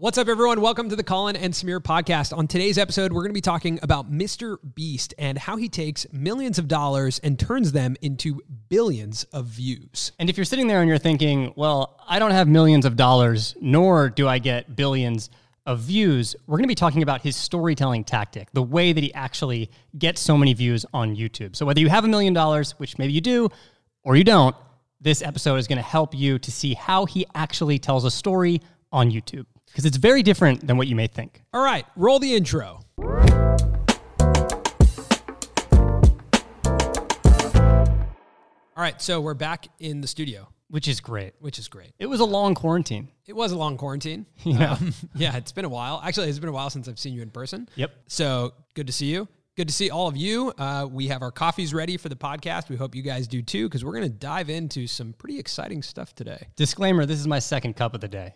What's up, everyone? Welcome to the Colin and Samir podcast. On today's episode, we're going to be talking about Mr. Beast and how he takes millions of dollars and turns them into billions of views. And if you're sitting there and you're thinking, well, I don't have millions of dollars, nor do I get billions of views, we're going to be talking about his storytelling tactic, the way that he actually gets so many views on YouTube. So whether you have a million dollars, which maybe you do, or you don't, this episode is going to help you to see how he actually tells a story on YouTube because it's very different than what you may think. All right, roll the intro. All right, so we're back in the studio, Which is great. which is great. It was a long quarantine. It was a long quarantine. Yeah. Um, yeah, it's been a while. Actually, it's been a while since I've seen you in person. Yep. So good to see you. Good to see all of you. Uh, we have our coffees ready for the podcast. We hope you guys do too, because we're going to dive into some pretty exciting stuff today. Disclaimer this is my second cup of the day.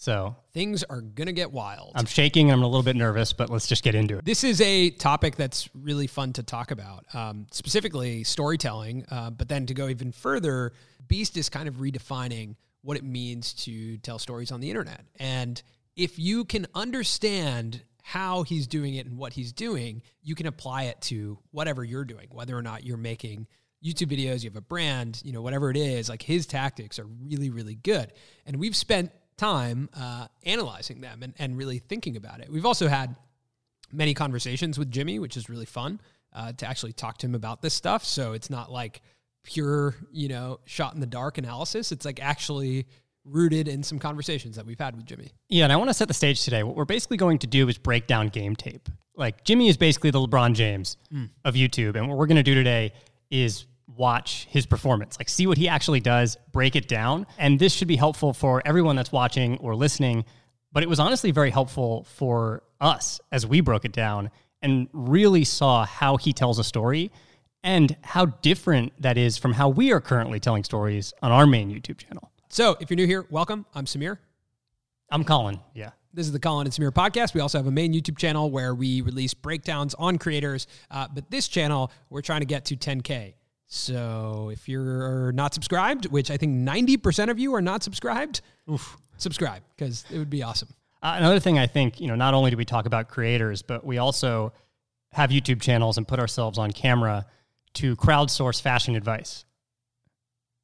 So Things are going to get wild. I'm shaking I'm a little bit nervous, but let's just get into it. This is a topic that's really fun to talk about, um, specifically storytelling. Uh, but then to go even further, Beast is kind of redefining what it means to tell stories on the internet. And if you can understand how he's doing it and what he's doing, you can apply it to whatever you're doing, whether or not you're making YouTube videos, you have a brand, you know, whatever it is, like his tactics are really, really good. And we've spent time uh, analyzing them and, and really thinking about it. We've also had many conversations with Jimmy, which is really fun uh, to actually talk to him about this stuff. So it's not like pure, you know, shot in the dark analysis. It's like actually rooted in some conversations that we've had with Jimmy. Yeah, and I want to set the stage today. What we're basically going to do is break down game tape. Like Jimmy is basically the LeBron James of YouTube, and what we're going to do today is watch his performance, like see what he actually does, break it down, and this should be helpful for everyone that's watching or listening. But it was honestly very helpful for us as we broke it down and really saw how he tells a story and how different that is from how we are currently telling stories on our main YouTube channel. So if you're new here, welcome. I'm Samir. I'm Colin. Yeah. This is the Colin and Samir podcast. We also have a main YouTube channel where we release breakdowns on creators. Uh, but this channel, we're trying to get to 10K. So if you're not subscribed, which I think 90% of you are not subscribed, oof, subscribe because it would be awesome. Uh, another thing I think, you know, not only do we talk about creators, but we also have YouTube channels and put ourselves on camera to crowdsource fashion advice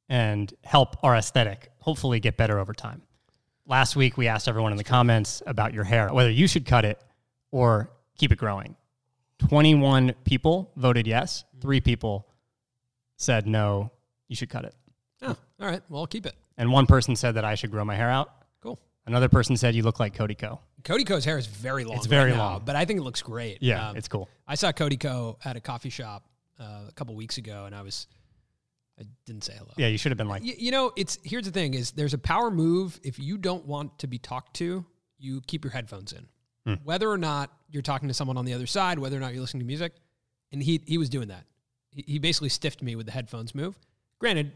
and help our aesthetic hopefully get better over time. Last week, we asked everyone in the comments about your hair, whether you should cut it or keep it growing. 21 people voted yes, three people said no, you should cut it. Oh, all right. Well, I'll keep it. And one person said that I should grow my hair out. Cool. Another person said you look like Cody Ko. Cody Ko's hair is very long. It's very right now, long. but I think it looks great. Yeah, Um, it's cool. I saw Cody Ko at a coffee shop uh, a couple weeks ago, and I was, I didn't say hello. Yeah, you should have been like, Y- you know, it's here's the thing: is there's a power move. If you don't want to be talked to, you keep your headphones in, Hmm. whether or not you're talking to someone on the other side, whether or not you're listening to music. And he he was doing that. He, basically stiffed me with the headphones move. Granted,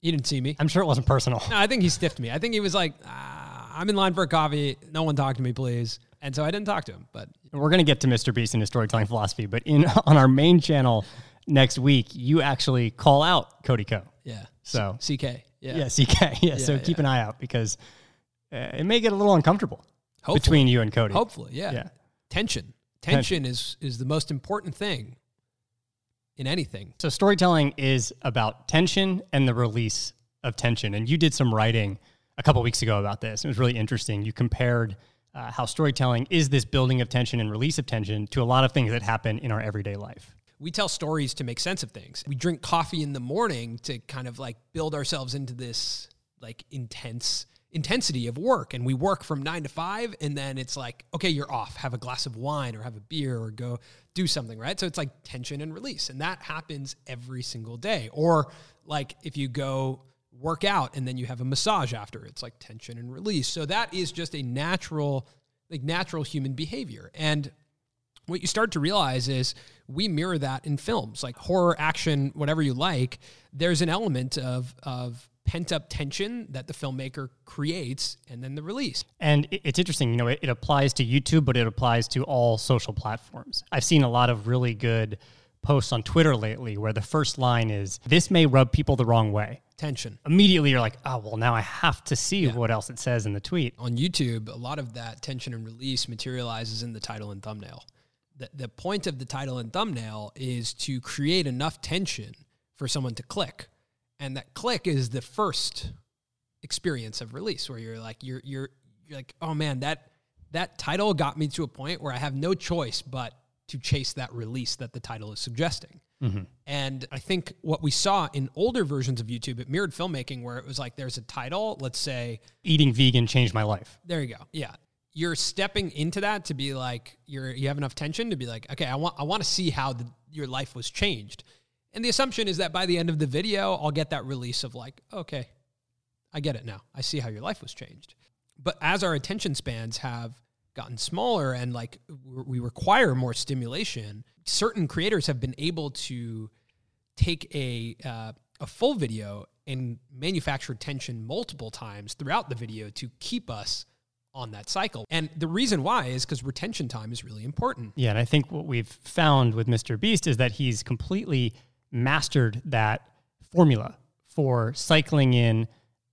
he didn't see me. I'm sure it wasn't personal. No, I think he stiffed me. I think he was like, ah, "I'm in line for a coffee. No one talk to me, please." And so I didn't talk to him. But We're going to get to Mr. Beast and his storytelling philosophy, but in on our main channel next week, you actually call out Cody Ko. yeah, So CK. Yeah, yeah, CK. Yeah, so Yeah, keep an eye out because uh, it may get a little uncomfortable Hopefully. between you and Cody. hopefully, yeah. Yeah. Tension. Tension is is the most important thing in anything. So storytelling is about tension and the release of tension. And you did some writing a couple weeks ago about this. It was really interesting. You compared uh, how storytelling is this building of tension and release of tension to a lot of things that happen in our everyday life. we tell stories to make sense of things. We drink coffee in the morning to kind of like build ourselves into this like intense intensity of work and we work from 9 to 5 and then it's like okay you're off have a glass of wine or have a beer or go do something right? So it's like tension and release and that happens every single day. Or like if you go work out and then you have a massage after it's like tension and release. So that is just a natural like natural human behavior. And what you start to realize is we mirror that in films like horror action whatever you like there's an element of of pent up tension that the filmmaker creates and then the release And it's interesting, you know, it, it applies to YouTube, but it applies to all social platforms. I've seen a lot of really good posts on Twitter lately where the first line is, This may rub people the wrong way. Tension. Immediately you're like, Oh, well, now I have to see what else it says in the tweet. On YouTube, a lot of that tension and release materializes in the title and thumbnail. The, the point of the title and thumbnail is to create enough tension for someone to click. And that click is the first experience of release where you're like, you're, you're, you're like, oh man, that, that title got me to a point where I have no choice but to chase that release that the title is suggesting. Mm-hmm. And I think what we saw in older versions of YouTube, it mirrored filmmaking where it was like there's a title, let's say, Eating vegan changed my life. there you go. Yeah. You're stepping into that to be like you're you have enough tension to be like, okay, I want I want to see how the, your life was changed. And the assumption is that by the end of the video, I'll get that release of like, okay, I get it now. I see how your life was changed. But as our attention spans have gotten smaller and like we require more stimulation, certain creators have been able to take a uh, a full video and manufacture tension multiple times throughout the video to keep us on that cycle. And the reason why is because retention time is really important. Yeah, and I think what we've found with Mr. Beast is that he's completely mastered that formula for cycling in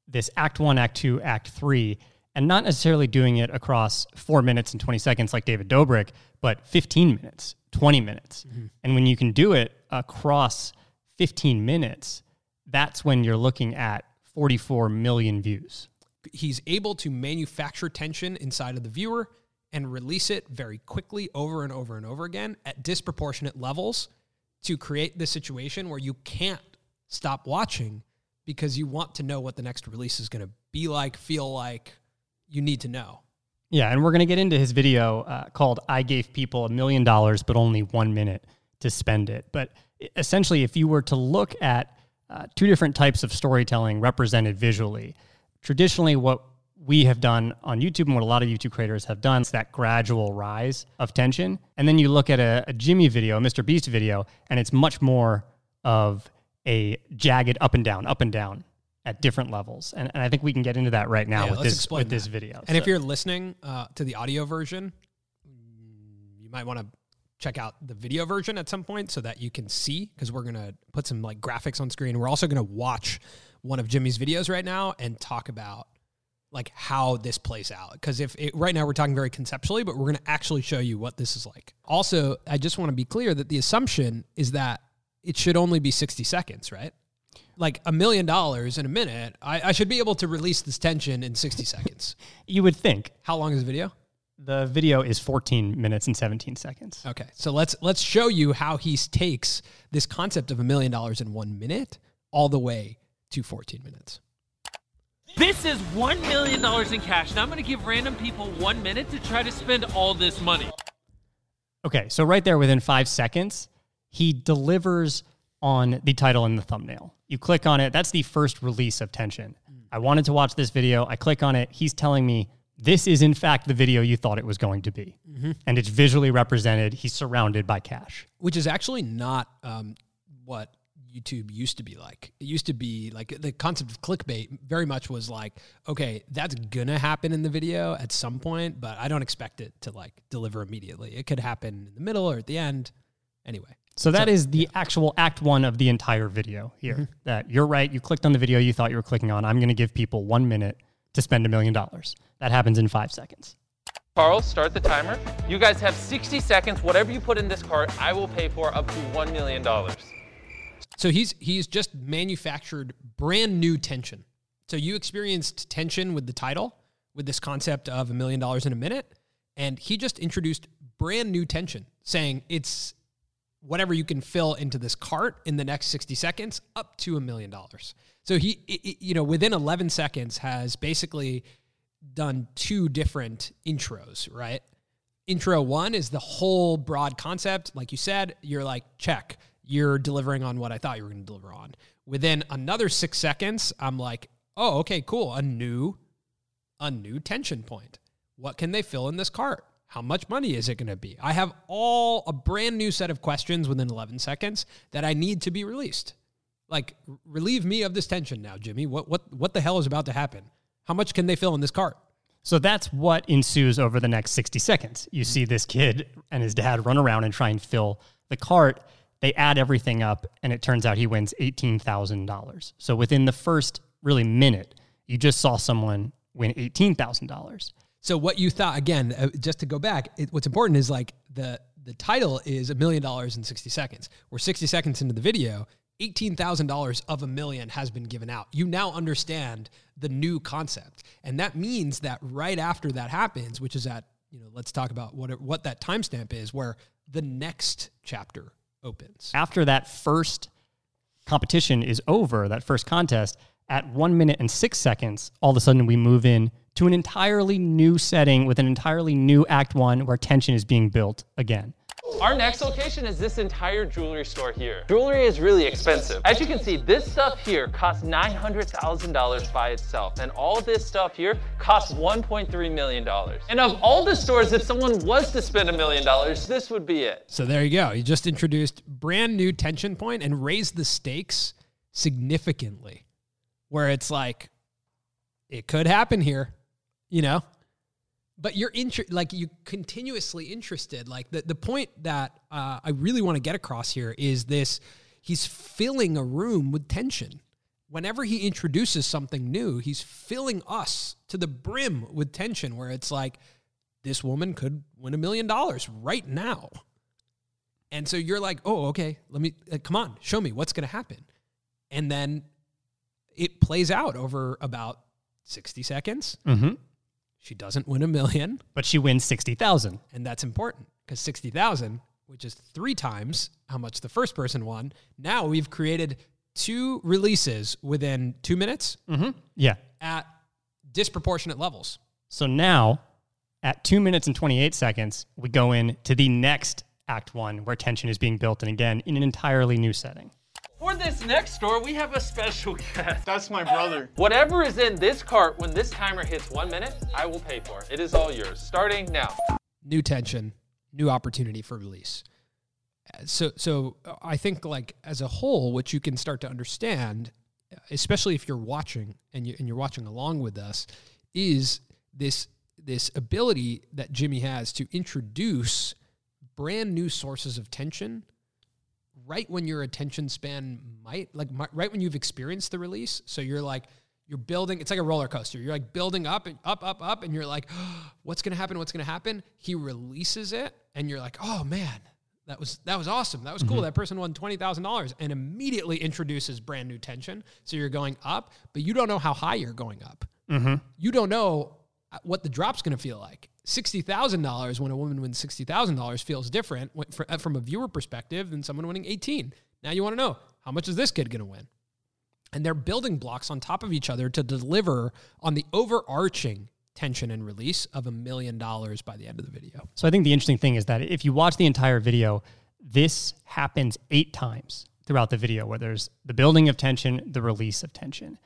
this act one, act two, act three, and not necessarily doing it across four minutes and 20 seconds like David Dobrik, but 15 minutes, 20 minutes. Mm-hmm. And when you can do it across 15 minutes, that's when you're looking at 44 million views. He's able to manufacture tension inside of the viewer and release it very quickly over and over and over again at disproportionate levels to create this situation where you can't stop watching because you want to know what the next release is going to be like, feel like. You need to know. Yeah, and we're going to get into his video uh, called I Gave People a Million Dollars, but only one minute to spend it. But essentially, if you were to look at uh, two different types of storytelling represented visually, traditionally, what we have done on YouTube and what a lot of YouTube creators have done is that gradual rise of tension. And then you look at a, a Jimmy video, a Mr. Beast video, and it's much more of a jagged up and down, up and down at different levels. And, and I think we can get into that right now Yeah, with this with this video. And if you're listening uh, to the audio version, mm, you might want to check out the video version at some point so that you can see because we're gonna put some like graphics on screen. We're also gonna watch one of Jimmy's videos right now and talk about like how this plays out. Because if it, right now we're talking very conceptually but we're going to actually show you what this is like. Also i just want to be clear that the assumption is that it should only be 60 seconds right? Like a million dollars in a minute I, I should be able to release this tension in 60 seconds. You would think. How long is the video? The video is 14 minutes and 17 seconds. okay so let's let's show you how he takes this concept of a million dollars in one minute all the way to 14 minutes This is $1 million in cash. Now I'm going to give random people one minute to try to spend all this money. Okay, so right there within five seconds, he delivers on the title and the thumbnail. You click on it, that's the first release of tension. I wanted to watch this video. I click on it. He's telling me this is, in fact, the video you thought it was going to be. And it's visually represented. He's surrounded by cash. which is actually not um, what YouTube used to be like. It used to be like the concept of clickbait very much was like, okay, that's gonna happen in the video at some point, but I don't expect it to like deliver immediately. It could happen in the middle or at the end. Anyway, So that is the actual act one of the entire video here. Mm-hmm. That you're right. You clicked on the video you thought you were clicking on. I'm going to give people one minute to spend a million dollars. That happens in five seconds. Karl, start the timer. You guys have 60 seconds. Whatever you put in this cart, I will pay for up to $1 million. So he's he's just manufactured brand new tension. So you experienced tension with the title, with this concept of a million dollars in a minute, and he just introduced brand new tension, saying it's whatever you can fill into this cart in the next 60 seconds up to a million dollars. So he, i- i- you know, within 11 seconds has basically done two different intros, right? Intro one is the whole broad concept. Like you said, you're like, check, you're delivering on what I thought you were going to deliver on. Within another six seconds, I'm like, oh, okay, cool. A new, a new tension point. What can they fill in this cart? How much money is it going to be? I have all a brand new set of questions within 11 seconds that I need to be released. Like, relieve me of this tension now, Jimmy. What what what the hell is about to happen? How much can they fill in this cart? So that's what ensues over the next 60 seconds. You see this kid and his dad run around and try and fill the cart. They add everything up, and it turns out he wins $18,000. So within the first really minute, you just saw someone win $18,000. So what you thought again, uh, just to go back, it, what's important is like the the title is a million dollars in 60 seconds. We're 60 seconds into the video, $18,000 of a million has been given out. You now understand the new concept. And that means that right after that happens, which is at, you know, let's talk about what what that timestamp is where the next chapter opens. After that first competition is over, that first contest, at one minute and six seconds, all of a sudden we move in to an entirely new setting with an entirely new act one where tension is being built again. Our next location is this entire jewelry store here. Jewelry is really expensive. As you can see, this stuff here costs $900,000 by itself, and all this stuff here costs $1.3 million. And of all the stores, if someone was to spend a million dollars, this would be it. So there you go. You just introduced brand new tension point and raised the stakes significantly, where it's like, it could happen here, you know? but you're inter- like you continuously interested. Like the, the point that uh, i really want to get across here is this he's filling a room with tension. Whenever he introduces something new he's filling us to the brim with tension where it's like this woman could win a million dollars right now. And so you're like oh okay let me uh, come on show me what's going to happen. And then it plays out over about 60 seconds. Mm-hmm. She doesn't win a million, But she wins 60,000. and that's important because 60,000, which is three times how much the first person won. Now we've created two releases within two minutes Mm-hmm. Yeah. at disproportionate levels. So now, at two minutes and 28 seconds, we go in to the next act one where tension is being built, and again, in an entirely new setting. For this next store, we have a special guest. That's my brother. Whatever is in this cart when this timer hits one minute, I will pay for it. It is all yours, starting now. New tension, new opportunity for release. Uh, So, so uh, I think like as a whole, what you can start to understand, especially if you're watching and you and you're watching along with us, is this this ability that Jimmy has to introduce brand new sources of tension right when your attention span might like right when you've experienced the release so you're like you're building it's like a roller coaster. You're like building up and up up up and you're like what's going to happen what's going to happen? He releases it and you're like oh man that was that was awesome. That was cool. Mm-hmm. That person won $20000 and immediately introduces brand new tension. So you're going up but you don't know how high you're going up. Mm-hmm. You don't know uh, what the drop's going to feel like. Sixty thousand dollars when a woman wins sixty thousand dollars feels different uh, from a viewer perspective than someone winning eighteen. Now you want to know how much is this kid going to win, and they're building blocks on top of each other to deliver on the overarching tension and release of a million dollars by the end of the video. So I think the interesting thing is that if you watch the entire video, this happens eight times throughout the video, where there's the building of tension, the release of tension.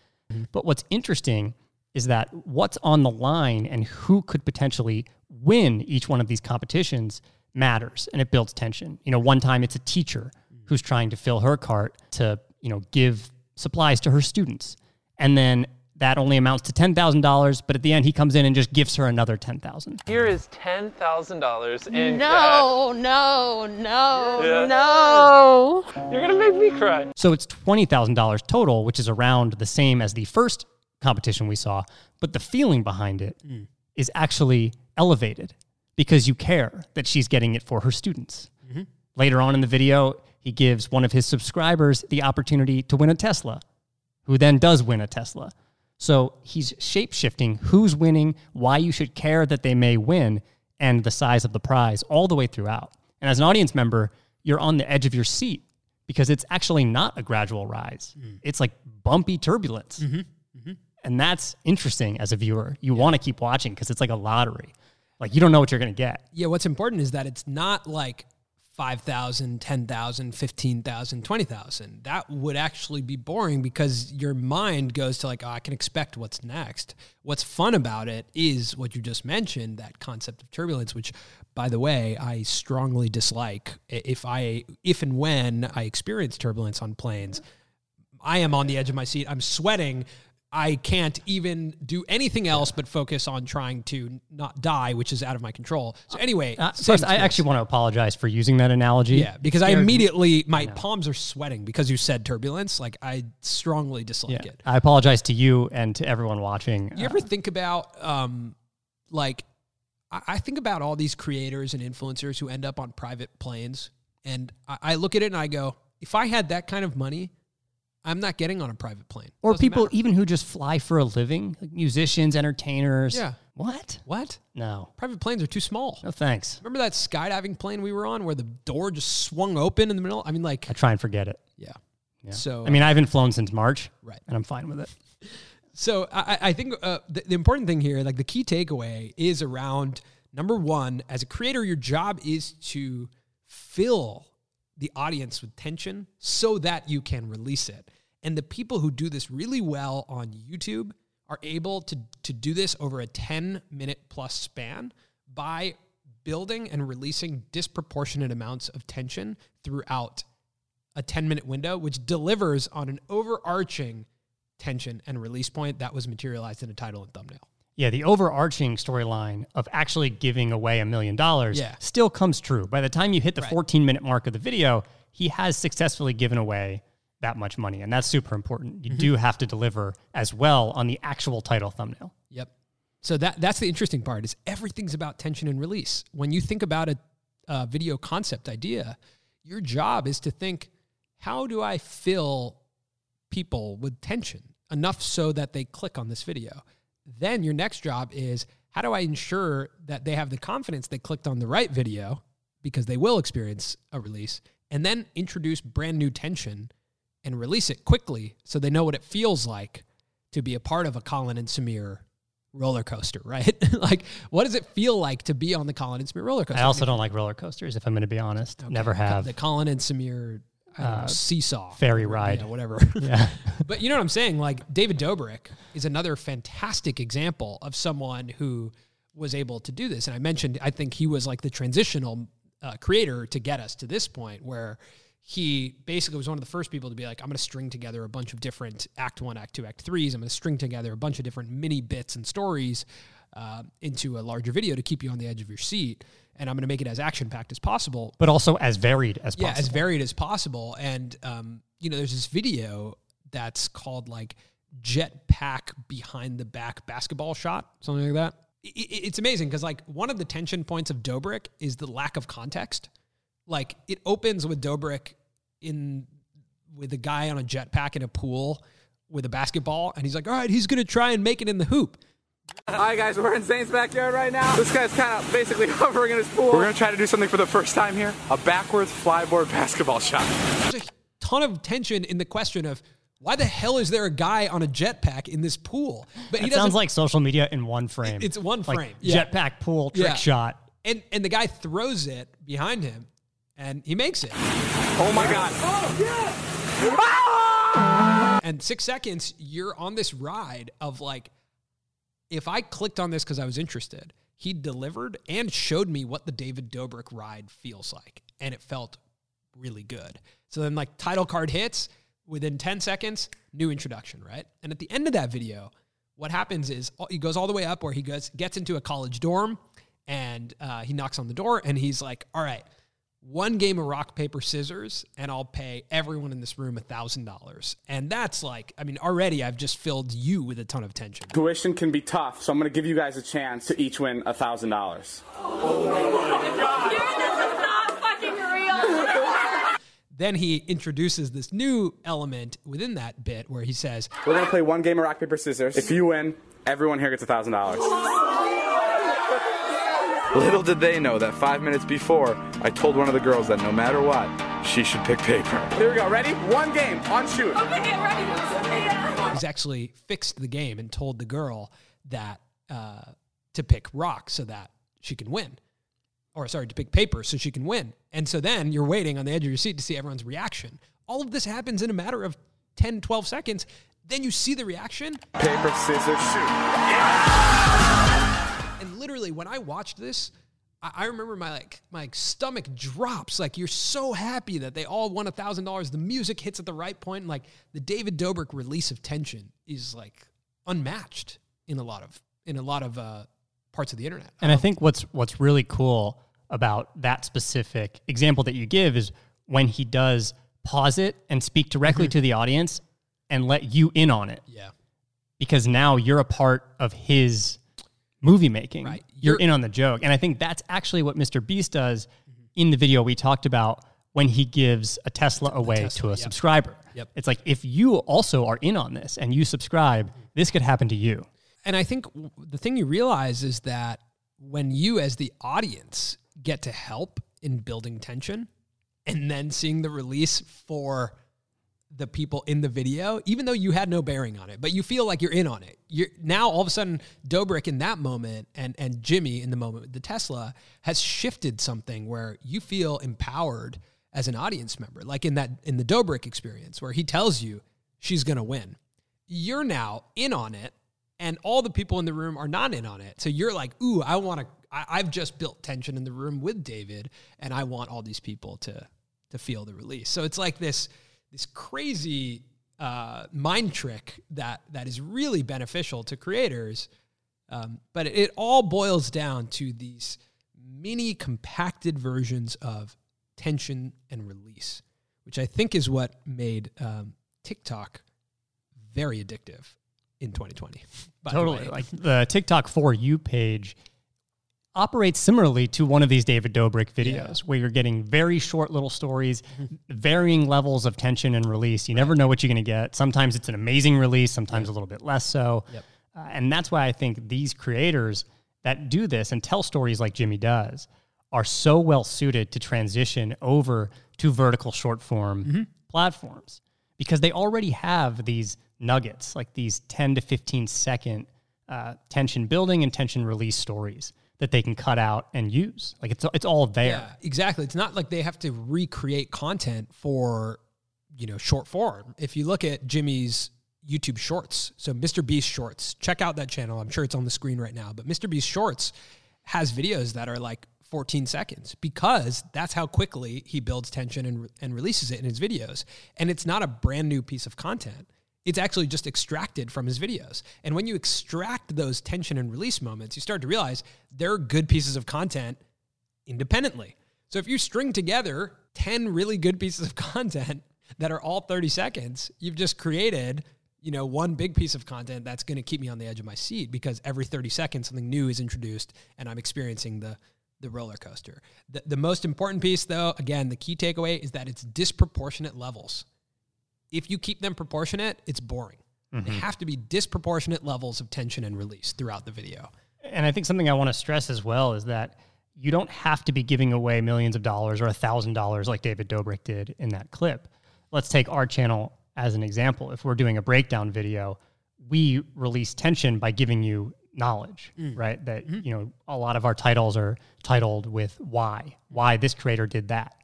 But what's interesting is that what's on the line and who could potentially win each one of these competitions matters and it builds tension. You know, one time it's a teacher who's trying to fill her cart to, you know, give supplies to her students. And then that only amounts to $10,000, but at the end he comes in and just gives her another 10,000. Here is $10,000 in No, no, no, Yeah. no. You're gonna make me cry. So it's $20,000 total, which is around the same as the first competition we saw, but the feeling behind it mm. is actually elevated because you care that she's getting it for her students. Mm-hmm. Later on in the video, he gives one of his subscribers the opportunity to win a Tesla, who then does win a Tesla. So he's shape shifting who's winning, why you should care that they may win, and the size of the prize all the way throughout. And as an audience member, you're on the edge of your seat because it's actually not a gradual rise. Mm. It's like bumpy turbulence. Mm-hmm. And that's interesting as a viewer. You want to keep watching because it's like a lottery. Like you don't know what you're going to get. Yeah, what's important is that it's not like 5,000, 10,000, 15,000, 20,000. That would actually be boring because your mind goes to like, oh, I can expect what's next. What's fun about it is what you just mentioned, that concept of turbulence, which by the way, I strongly dislike. If I if and when I experience turbulence on planes, I am on the edge of my seat. I'm sweating I can't even do anything else but focus on trying to not die, which is out of my control. So anyway, Uh, first, I actually want to apologize for using that analogy. yeah, because I Scared immediately my palms are sweating because you said turbulence. Like I strongly dislike Yeah. it. I apologize to you and to everyone watching. You ever think about um, like I, I think about all these creators and influencers who end up on private planes, and I, I look at it and I go, if I had that kind of money, I'm not getting on a private plane. or Doesn't people matter. even who just fly for a living, like musicians, entertainers. Yeah. What? what? No. Private planes are too small. No thanks. Remember that skydiving plane we were on where the door just swung open in the middle? I mean, like, I try and forget it. yeah. Yeah. So, I mean, I haven't flown since March. Right. And I'm fine with it. So I, I I think uh, the, the important thing here, like the key takeaway, is around number one. As a creator, your job is to fill the audience with tension so that you can release it. And the people who do this really well on YouTube are able to to do this over a ten minute plus span by building and releasing disproportionate amounts of tension throughout a 10 minute window, which delivers on an overarching tension and release point that was materialized in a title and thumbnail. Yeah, the overarching storyline of actually giving away a million dollars Yeah. still comes true. By the time you hit the Right. 14 minute mark of the video, he has successfully given away that much money. And that's super important. You mm-hmm. do have to deliver as well on the actual title thumbnail. Yep. So that that's the interesting part is everything's about tension and release. When you think about a, a video concept idea, your job is to think, how do I fill people with tension enough so that they click on this video? Then your next job is how do I ensure that they have the confidence they clicked on the right video because they will experience a release and then introduce brand new tension and release it quickly so they know what it feels like to be a part of a Colin and Samir roller coaster, right? like, what does it feel like to be on the Colin and Samir roller coaster? I also don't like roller coasters, if I'm going to be honest. Never have. the Colin and Samir Know, seesaw ferry ride. yeah, whatever. Yeah. but you know what I'm saying? Like David Dobrik is another fantastic example of someone who was able to do this. And I mentioned, I think he was like the transitional uh, creator to get us to this point where he basically was one of the first people to be like, I'm going to string together a bunch of different act one, act two, act threes. I'm going to string together a bunch of different mini bits and stories uh, into a larger video to keep you on the edge of your seat. And I'm going to make it as action packed as possible but also as varied as yeah, possible. as varied as possible. And um, you know, there's this video that's called like jetpack behind the back basketball shot, something like that. I- I- it's amazing because like one of the tension points of Dobrik is the lack of context. Like it opens with Dobrik in with a guy on a jetpack in a pool with a basketball, and he's like, "All right, he's gonna try and make it in the hoop." All right, guys, we're in Zane's backyard right now. This guy's kind of basically hovering in his pool. We're gonna try to do something for the first time here: a backwards flyboard basketball shot. There's a ton of tension in the question of why the hell is there a guy on a jetpack in this pool? But he It doesn't sounds like social media in one frame. It's one Like frame, yeah. Jetpack pool trick Yeah. shot. and and the guy throws it behind him, and he makes it. Oh my God! Oh yeah! Ah! And six seconds, you're on this ride of like, if I clicked on this because I was interested, he delivered and showed me what the David Dobrik ride feels like, and it felt really good. So then, like, title card hits within ten seconds, new introduction, right? And at the end of that video, what happens is he goes all the way up where he goes gets into a college dorm, and uh, he knocks on the door, and he's like, "All right." One game of rock paper scissors and i'll pay everyone in this room a thousand dollars and that's like i mean already i've just filled you with a ton of tension Tuition can be tough, so I'm gonna give you guys a chance to each win a thousand dollars. This is not fucking real. then he introduces this new element within that bit where he says We're gonna play one game of rock paper scissors. If you win, everyone here gets a thousand dollars. Little did they know that five minutes before, I told one of the girls that no matter what, she should pick paper. Here we go. Ready? One game on shoot. Okay, get ready. he's actually fixed the game and told the girl that uh, to pick rock so that she can win or sorry to pick paper so she can win and so then you're waiting on the edge of your seat to see everyone's reaction all of this happens in a matter of 10 12 seconds then you see the reaction Paper, scissors, shoot. And literally when I watched this, I, I remember my like my stomach drops. Like you're so happy that they all won a thousand dollars. The music hits at the right point, and like the David Dobrik release of tension is like unmatched in a lot of in a lot of uh, parts of the internet. And I think what's what's really cool about that specific example that you give is when he does pause it and speak directly to the audience and let you in on it yeah, because now you're a part of his movie making. Right. You're, You're- in on the joke. And I think that's actually what Mr. Beast does in the video we talked about when he gives a Tesla away Tesla, to a yep. subscriber. Yep. It's like if you also are in on this and you subscribe, this could happen to you. and I think the thing you realize is that when you, as the audience, get to help in building tension, and then seeing the release for the people in the video, even though you had no bearing on it, but you feel like you're in on it. You're now all of a sudden Dobrik in that moment and and Jimmy in the moment with the Tesla has shifted something where you feel empowered as an audience member. Like in that in the Dobrik experience where he tells you she's gonna win. You're now in on it, and all the people in the room are not in on it. So you're like, ooh, I want to. I've just built tension in the room with David, and I want all these people to to feel the release. So it's like this this crazy uh, mind trick that that is really beneficial to creators. Um, but it, it all boils down to these mini compacted versions of tension and release, which I think is what made um, TikTok very addictive in 2020. by the Totally. Like the TikTok for you page operates similarly to one of these David Dobrik videos Yeah. Mm-hmm. where you're getting very short little stories, varying levels of tension and release. You never know what you're going to get. Sometimes it's an amazing release, sometimes a little bit less so. Yep. Uh, and that's why I think these creators that do this and tell stories like Jimmy does are so well suited to transition over to vertical short form Mm-hmm. platforms because they already have these nuggets, like these 10 to 15 second uh, tension building and tension release stories that they can cut out and use. Like it's, it's all there. Yeah, exactly. It's not like they have to recreate content for, you know, short form. If you look at Jimmy's YouTube Shorts, so Mr. Beast Shorts, check out that channel. I'm sure it's on the screen right now, but Mr. Beast Shorts has videos that are like 14 seconds because that's how quickly he builds tension and, and releases it in his videos. And it's not a brand new piece of content. It's actually just extracted from his videos. And when you extract those tension and release moments, you start to realize they're good pieces of content independently. So if you string together 10 really good pieces of content that are all 30 seconds, you've just created, you know, one big piece of content that's going to keep me on the edge of my seat because every 30 seconds something new is introduced and I'm experiencing the the roller coaster. The, the most important piece though, again, the key takeaway is that it's disproportionate levels. If you keep them proportionate, it's boring. They mm-hmm. have to be disproportionate levels of tension and release throughout the video. And I think something I want to stress as well is that you don't have to be giving away millions of dollars or a thousand dollars like David Dobrik did in that clip. Let's take our channel as an example. If we're doing a breakdown video, we release tension by giving you knowledge, mm. right? That mm-hmm. you know, a lot of our titles are titled with why, why this creator did that.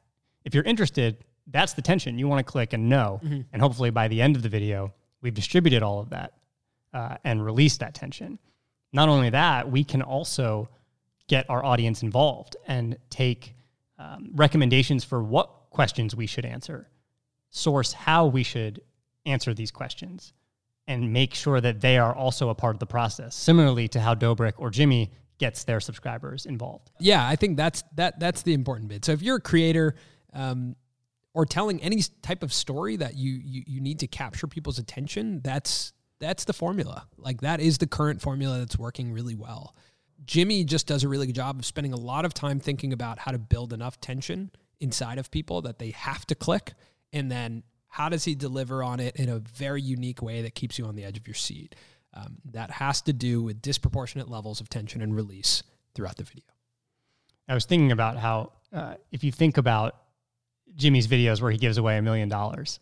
If you're interested, that's the tension. You want to click and know, and hopefully by the end of the video, we've distributed all of that uh, and released that tension. Not only that, we can also get our audience involved and take um, recommendations for what questions we should answer, source how we should answer these questions, and make sure that they are also a part of the process. Similarly to how Dobrik or Jimmy gets their subscribers involved. yeah i think that's that that's the important bit so if you're a creator um, or telling any type of story that you, you you need to capture people's attention that's that's the formula. Like that is the current formula that's working really well. Jimmy just does a really good job of spending a lot of time thinking about how to build enough tension inside of people that they have to click and then how does he deliver on it in a very unique way that keeps you on the edge of your seat? Um, that has to do with disproportionate levels of tension and release throughout the video. I was thinking about how uh, if you think about Jimmy's videos where he gives away a million dollars,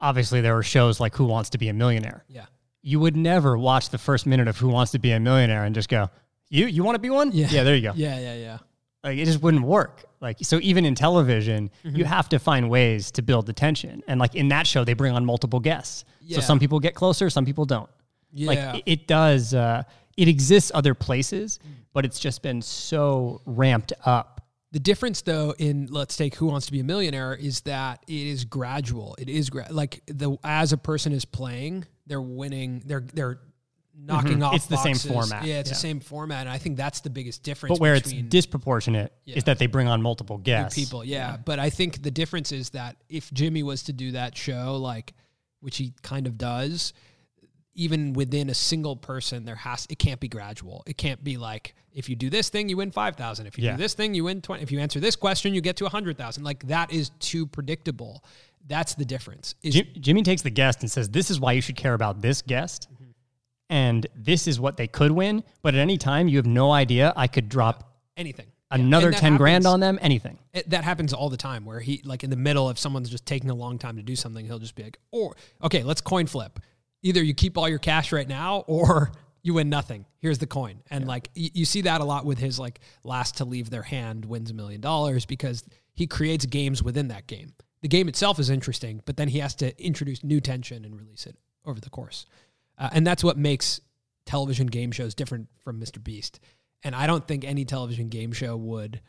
obviously there are shows like Who Wants to Be a Millionaire. yeah You would never watch the first minute of Who Wants to Be a Millionaire and just go, "You you want to be one? Yeah. there you go." Yeah, yeah, yeah. Like it just wouldn't work. Like so, even in television, Mm-hmm. you have to find ways to build the tension. And like in that show, they bring on multiple guests. Yeah. So some people get closer, some people don't. Yeah. Like it, it does. Uh, it exists other places, but it's just been so ramped up. The difference, though, in let's take Who Wants to Be a Millionaire, is that it is gradual. It is gra- like the as a person is playing, they're winning. They're they're knocking off. Mm-hmm. It's the same format, Yeah, it's yeah. the same format, and I think that's the biggest difference. But where it's disproportionate Yeah. is that they bring on multiple new guests. people. Yeah. but I think the difference is that if Jimmy was to do that show, like which he kind of does, even within a single person, there has it can't be gradual. It can't be like if you do this thing, you win five thousand. If you Yeah. do this thing, you win twenty. If you answer this question, you get to a hundred thousand. Like that is too predictable. That's the difference. Is Jim, Jimmy takes the guest and says, "This is why you should care about this guest, Mm-hmm. and this is what they could win. But at any time, you have no idea. I could drop anything another And that ten grand on them. Anything. it, that happens all the time where he like in the middle if someone's just taking a long time to do something he'll just be like or okay let's coin flip either you keep all your cash right now or you win nothing. Here's the coin. And like y- you see that a lot with his like last to leave their hand wins a million dollars because he creates games within that game. The game itself is interesting but then he has to introduce new tension and release it over the course. Uh, and that's what makes television game shows different from mr beast. And i don't think any television game show would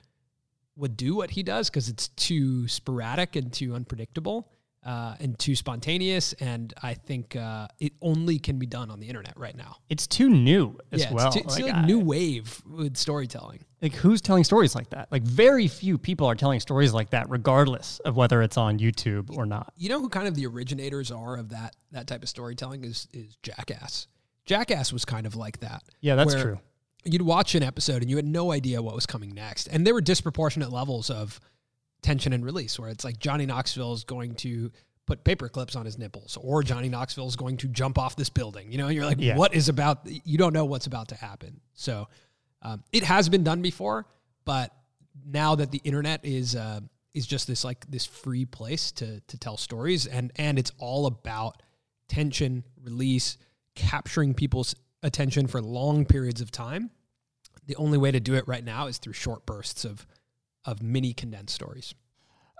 would do what he does because it's too sporadic and too unpredictable uh, and too spontaneous. And I think uh, it only can be done on the internet right now. It's too new as yeah, well. it's, too, it's Like, like, new wave with storytelling. like who's telling stories like that? Like very few people are telling stories like that, regardless of whether it's on YouTube or not. You know who kind of the originators are of that that type of storytelling is is Jackass. Jackass was kind of like that. Yeah, that's true. You'd watch an episode and you had no idea what was coming next, and there were disproportionate levels of tension and release, where it's like Johnny Knoxville is going to put paper clips on his nipples, or Johnny Knoxville is going to jump off this building. You know, you're like, Yeah. what is about? You don't know what's about to happen. So um, it has been done before, but now that the internet is uh, is just this like this free place to to tell stories, and and it's all about tension, release, capturing people's attention for long periods of time. The only way to do it right now is through short bursts of of mini condensed stories.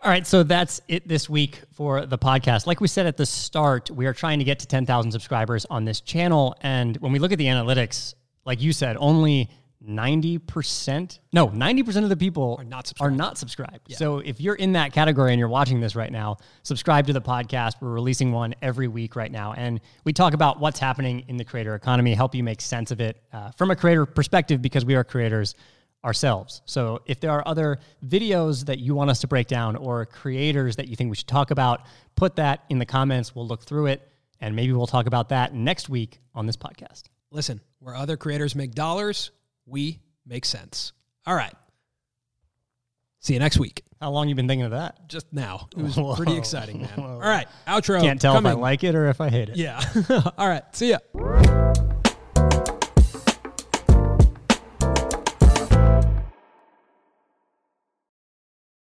All right, so that's it this week for the podcast. Like we said at the start, we are trying to get to 10,000 subscribers on this channel. And when we look at the analytics, like you said, only 90%, no, 90% of the people Are not Are subscribed. not subscribed. So if you're in that category and you're watching this right now, subscribe to the podcast. We're releasing one every week right now. And we talk about what's happening in the creator economy, help you make sense of it uh, from a creator perspective because we are creators ourselves. So if there are other videos that you want us to break down or creators that you think we should talk about, put that in the comments. We'll look through it and maybe we'll talk about that next week on this podcast. Listen, where other creators make dollars, we make sense. All right. See you next week. How long you been thinking of that? Just now. It was Whoa. pretty exciting, man. Whoa. All right. Outro. Can't tell if I like it or if I hate it. Yeah. All right. See ya.